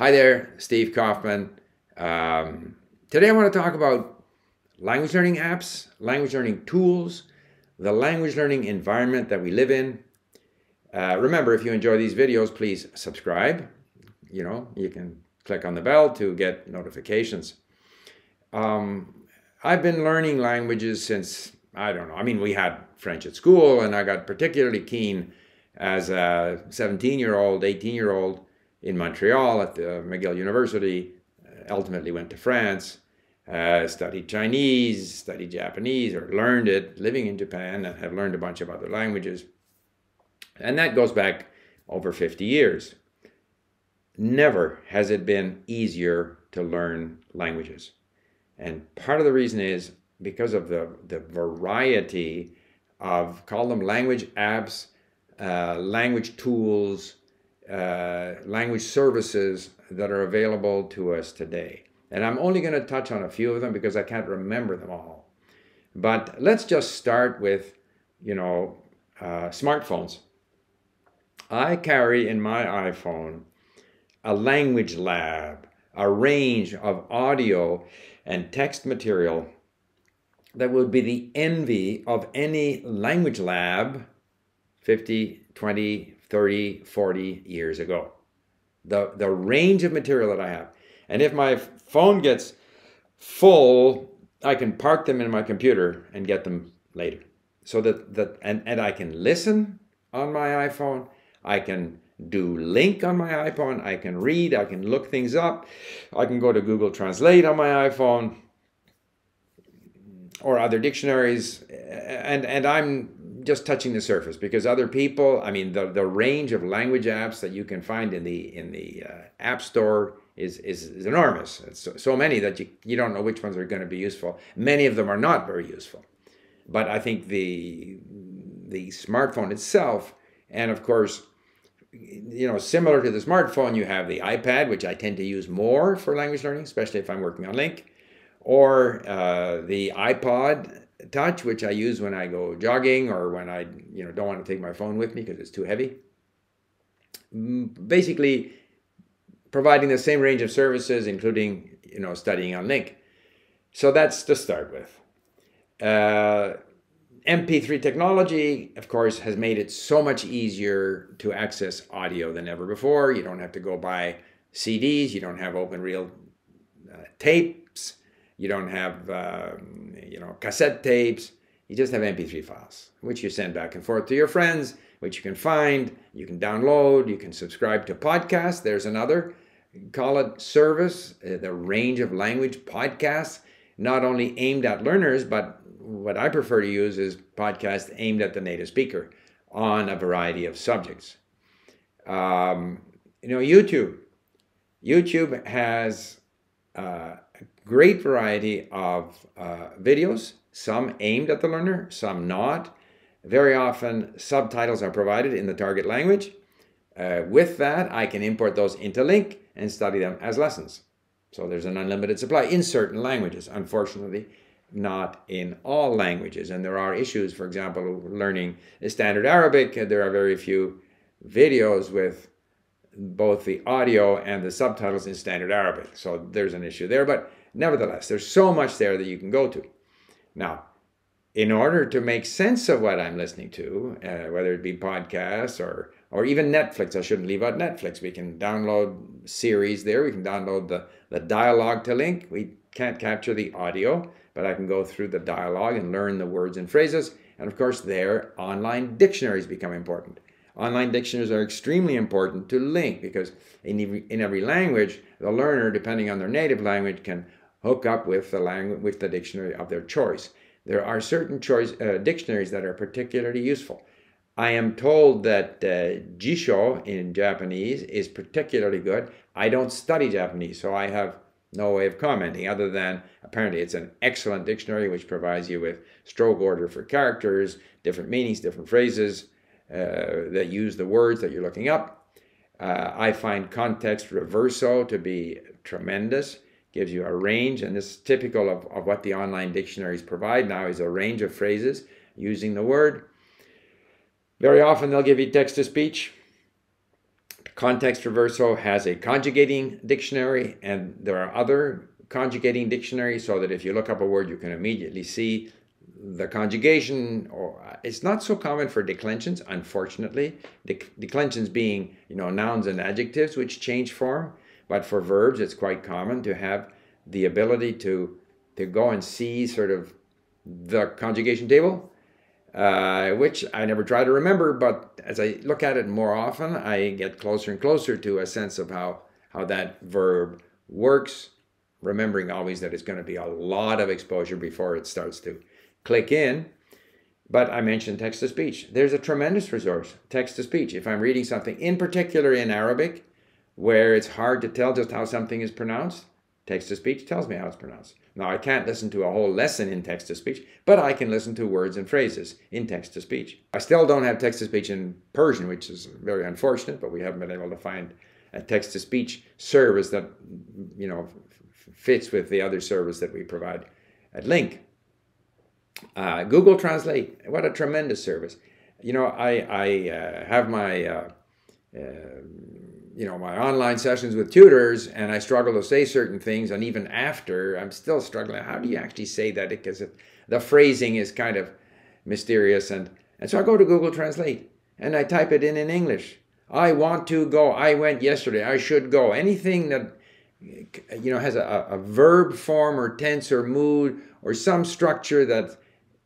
Hi there, Steve Kaufmann. Um, today I want to talk about language learning apps, language learning tools, the language learning environment that we live in. Uh, remember, if you enjoy these videos, please subscribe. You know, you can click on the bell to get notifications. Um, I've been learning languages since, I don't know, I mean, we had French at school, and I got particularly keen as a 17 year old, 18 year old in Montreal at the McGill University, uh, ultimately went to France, uh, studied Chinese, studied Japanese, or learned it living in Japan, and have learned a bunch of other languages. And that goes back over 50 years. Never has it been easier to learn languages. And part of the reason is because of the, the variety of, call them language apps, uh, language tools, uh, language services that are available to us today. And I'm only going to touch on a few of them because I can't remember them all. But let's just start with, you know, uh, smartphones. I carry in my iPhone a language lab, a range of audio and text material that would be the envy of any language lab 50, 20, 30, 40 years ago. The, the range of material that I have. And if my phone gets full, I can park them in my computer and get them later. So that, that and, and I can listen on my iPhone. I can do LingQ on my iPhone. I can read. I can look things up. I can go to Google Translate on my iPhone or other dictionaries. And, and I'm just touching the surface because other people, I mean, the, the range of language apps that you can find in the in the uh, app store is, is, is enormous. So, so many that you, you don't know which ones are going to be useful. Many of them are not very useful. But I think the the smartphone itself, and of course, you know, similar to the smartphone, you have the iPad, which I tend to use more for language learning, especially if I'm working on LingQ, or uh, the iPod touch, which I use when I go jogging or when I you know don't want to take my phone with me because it's too heavy. Mm, basically, providing the same range of services, including you know studying on LingQ. So that's to start with. Uh, MP3 technology, of course, has made it so much easier to access audio than ever before. You don't have to go buy CDs. You don't have open reel uh, tapes. You don't have um, you know, cassette tapes. You just have MP3 files, which you send back and forth to your friends, which you can find, you can download, you can subscribe to podcasts. There's another, call it service, uh, the range of language podcasts, not only aimed at learners, but what I prefer to use is podcasts aimed at the native speaker on a variety of subjects. Um, you know, YouTube. YouTube has uh, great variety of uh, videos, some aimed at the learner, some not. Very often, subtitles are provided in the target language. Uh, with that, I can import those into LingQ and study them as lessons. So there's an unlimited supply in certain languages, unfortunately, not in all languages. And there are issues, for example, learning standard Arabic, there are very few videos with both the audio and the subtitles in standard Arabic. So there's an issue there. But Nevertheless, there's so much there that you can go to. Now, in order to make sense of what I'm listening to, uh, whether it be podcasts or or even Netflix, I shouldn't leave out Netflix. We can download series there. We can download the, the dialogue to LingQ. We can't capture the audio, but I can go through the dialogue and learn the words and phrases. And of course, there, online dictionaries become important. Online dictionaries are extremely important to LingQ because in every, in every language, the learner, depending on their native language, can hook up with the language with the dictionary of their choice. There are certain choice uh, dictionaries that are particularly useful. I am told that uh, Jisho in Japanese is particularly good. I don't study Japanese, so I have no way of commenting other than apparently it's an excellent dictionary which provides you with stroke order for characters, different meanings, different phrases uh, that use the words that you're looking up. Uh, I find context reverso to be tremendous gives you a range, and this is typical of, of what the online dictionaries provide now is a range of phrases using the word. Very often they'll give you text to speech. Context Reverso has a conjugating dictionary, and there are other conjugating dictionaries so that if you look up a word, you can immediately see the conjugation. Or it's not so common for declensions, unfortunately. declensions being you know nouns and adjectives which change form, but for verbs, it's quite common to have the ability to to go and see sort of the conjugation table, uh, which I never try to remember, but as I look at it more often, I get closer and closer to a sense of how, how that verb works, remembering always that it's going to be a lot of exposure before it starts to click in. But I mentioned text to speech. There's a tremendous resource, text to speech. If I'm reading something, in particular in Arabic, where it's hard to tell just how something is pronounced, text to speech tells me how it's pronounced. Now, I can't listen to a whole lesson in text to speech, but I can listen to words and phrases in text to speech. I still don't have text to speech in Persian, which is very unfortunate, but we haven't been able to find a text to speech service that, you know, fits with the other service that we provide at LingQ. Uh, Google Translate, what a tremendous service. You know, I, I uh, have my uh, uh you know my online sessions with tutors and i struggle to say certain things and even after i'm still struggling. How do you actually say that? Because the phrasing is kind of mysterious and and so i go to google translate and i type it in in english. I want to go. I went yesterday. I should go. Anything that you know has a, a verb form or tense or mood or some structure that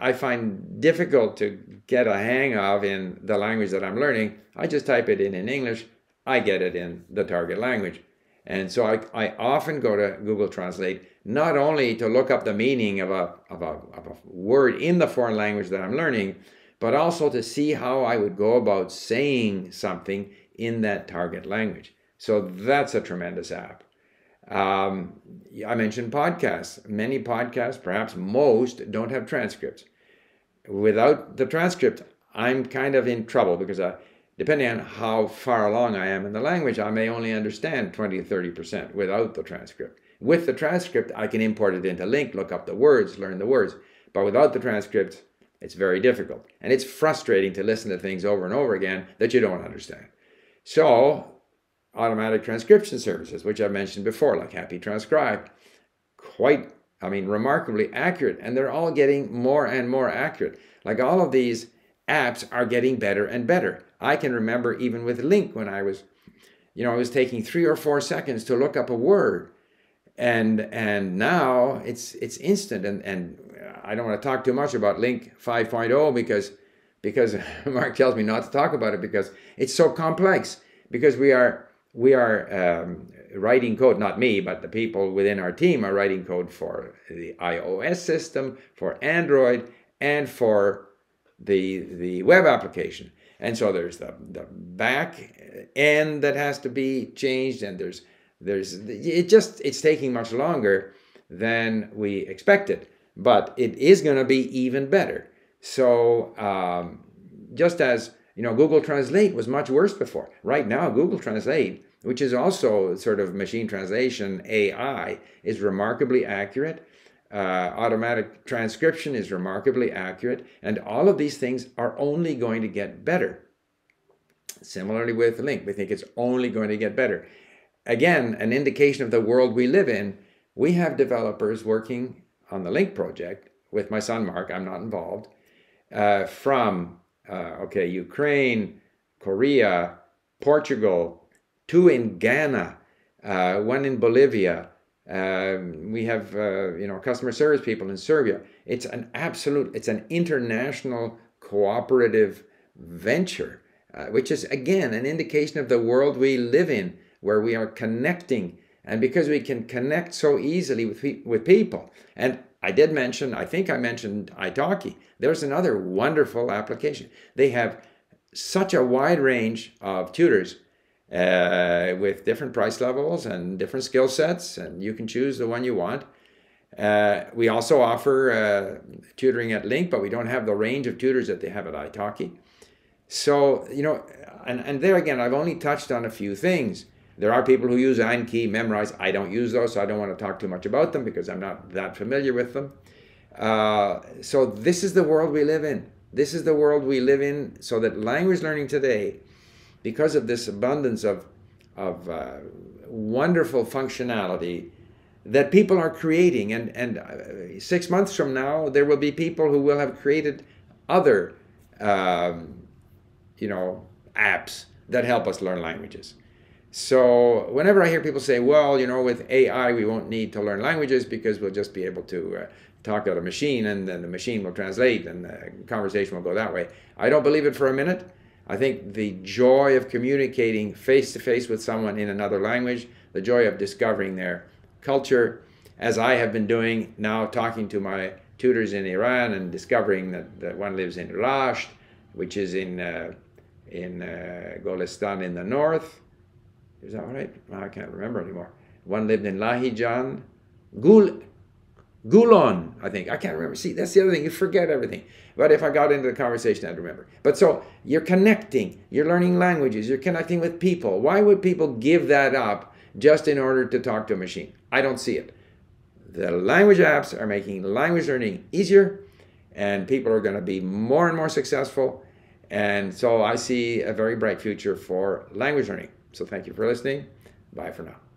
i find difficult to get a hang of in the language that i'm learning i just type it in in english I get it in the target language. And so I, I often go to Google Translate not only to look up the meaning of a, of, a, of a word in the foreign language that I'm learning, but also to see how I would go about saying something in that target language. So that's a tremendous app. Um, I mentioned podcasts. Many podcasts, perhaps most, don't have transcripts. Without the transcript, I'm kind of in trouble because I, depending on how far along I am in the language, I may only understand 20 or 30% without the transcript. With the transcript, I can import it into LingQ, look up the words, learn the words. But without the transcript, it's very difficult. And it's frustrating to listen to things over and over again that you don't understand. So, automatic transcription services, which I've mentioned before, like Happy Transcribe, quite, I mean, remarkably accurate. And they're all getting more and more accurate. Like all of these apps are getting better and better. I can remember even with LingQ when I was, you know, I was taking three or four seconds to look up a word, and and now it's it's instant. And and I don't want to talk too much about LingQ 5.0 because because Mark tells me not to talk about it because it's so complex. Because we are we are um, writing code, not me, but the people within our team are writing code for the iOS system, for Android, and for the the web application. And so there's the, the back end that has to be changed, and there's there's it just it's taking much longer than we expected, but it is going to be even better. So um, just as you know, Google Translate was much worse before. Right now, Google Translate, which is also sort of machine translation AI, is remarkably accurate uh, automatic transcription is remarkably accurate, and all of these things are only going to get better. Similarly with LingQ, we think it's only going to get better. Again, an indication of the world we live in. We have developers working on the LingQ project with my son Mark, I'm not involved, uh, from uh, okay, Ukraine, Korea, Portugal, two in Ghana, uh, one in Bolivia, um, we have uh, you know customer service people in Serbia. It's an absolute, it's an international cooperative venture, uh, which is again an indication of the world we live in, where we are connecting, and because we can connect so easily with with people. And I did mention, I think I mentioned italki. There's another wonderful application. They have such a wide range of tutors uh, with different price levels and different skill sets, and you can choose the one you want. Uh, we also offer uh, tutoring at LingQ, but we don't have the range of tutors that they have at Italki. So, you know, and, and there again, I've only touched on a few things. There are people who use Anki, Memrise. I don't use those, so I don't want to talk too much about them because I'm not that familiar with them. Uh, so, this is the world we live in. This is the world we live in, so that language learning today because of this abundance of, of uh, wonderful functionality that people are creating. And, and uh, six months from now, there will be people who will have created other, um, you know, apps that help us learn languages. So whenever I hear people say, well, you know, with AI, we won't need to learn languages because we'll just be able to uh, talk to a machine and then the machine will translate and the conversation will go that way. I don't believe it for a minute. I think the joy of communicating face to face with someone in another language, the joy of discovering their culture, as I have been doing now, talking to my tutors in Iran and discovering that, that one lives in Rasht, which is in uh, in uh, Golestan in the north. Is that right? I can't remember anymore. One lived in Lahijan, Gul, Gulon, I think. I can't remember. See, that's the other thing. You forget everything. But if I got into the conversation, I'd remember. But so you're connecting, you're learning languages, you're connecting with people. Why would people give that up just in order to talk to a machine? I don't see it. The language apps are making language learning easier, and people are going to be more and more successful. And so I see a very bright future for language learning. So thank you for listening. Bye for now.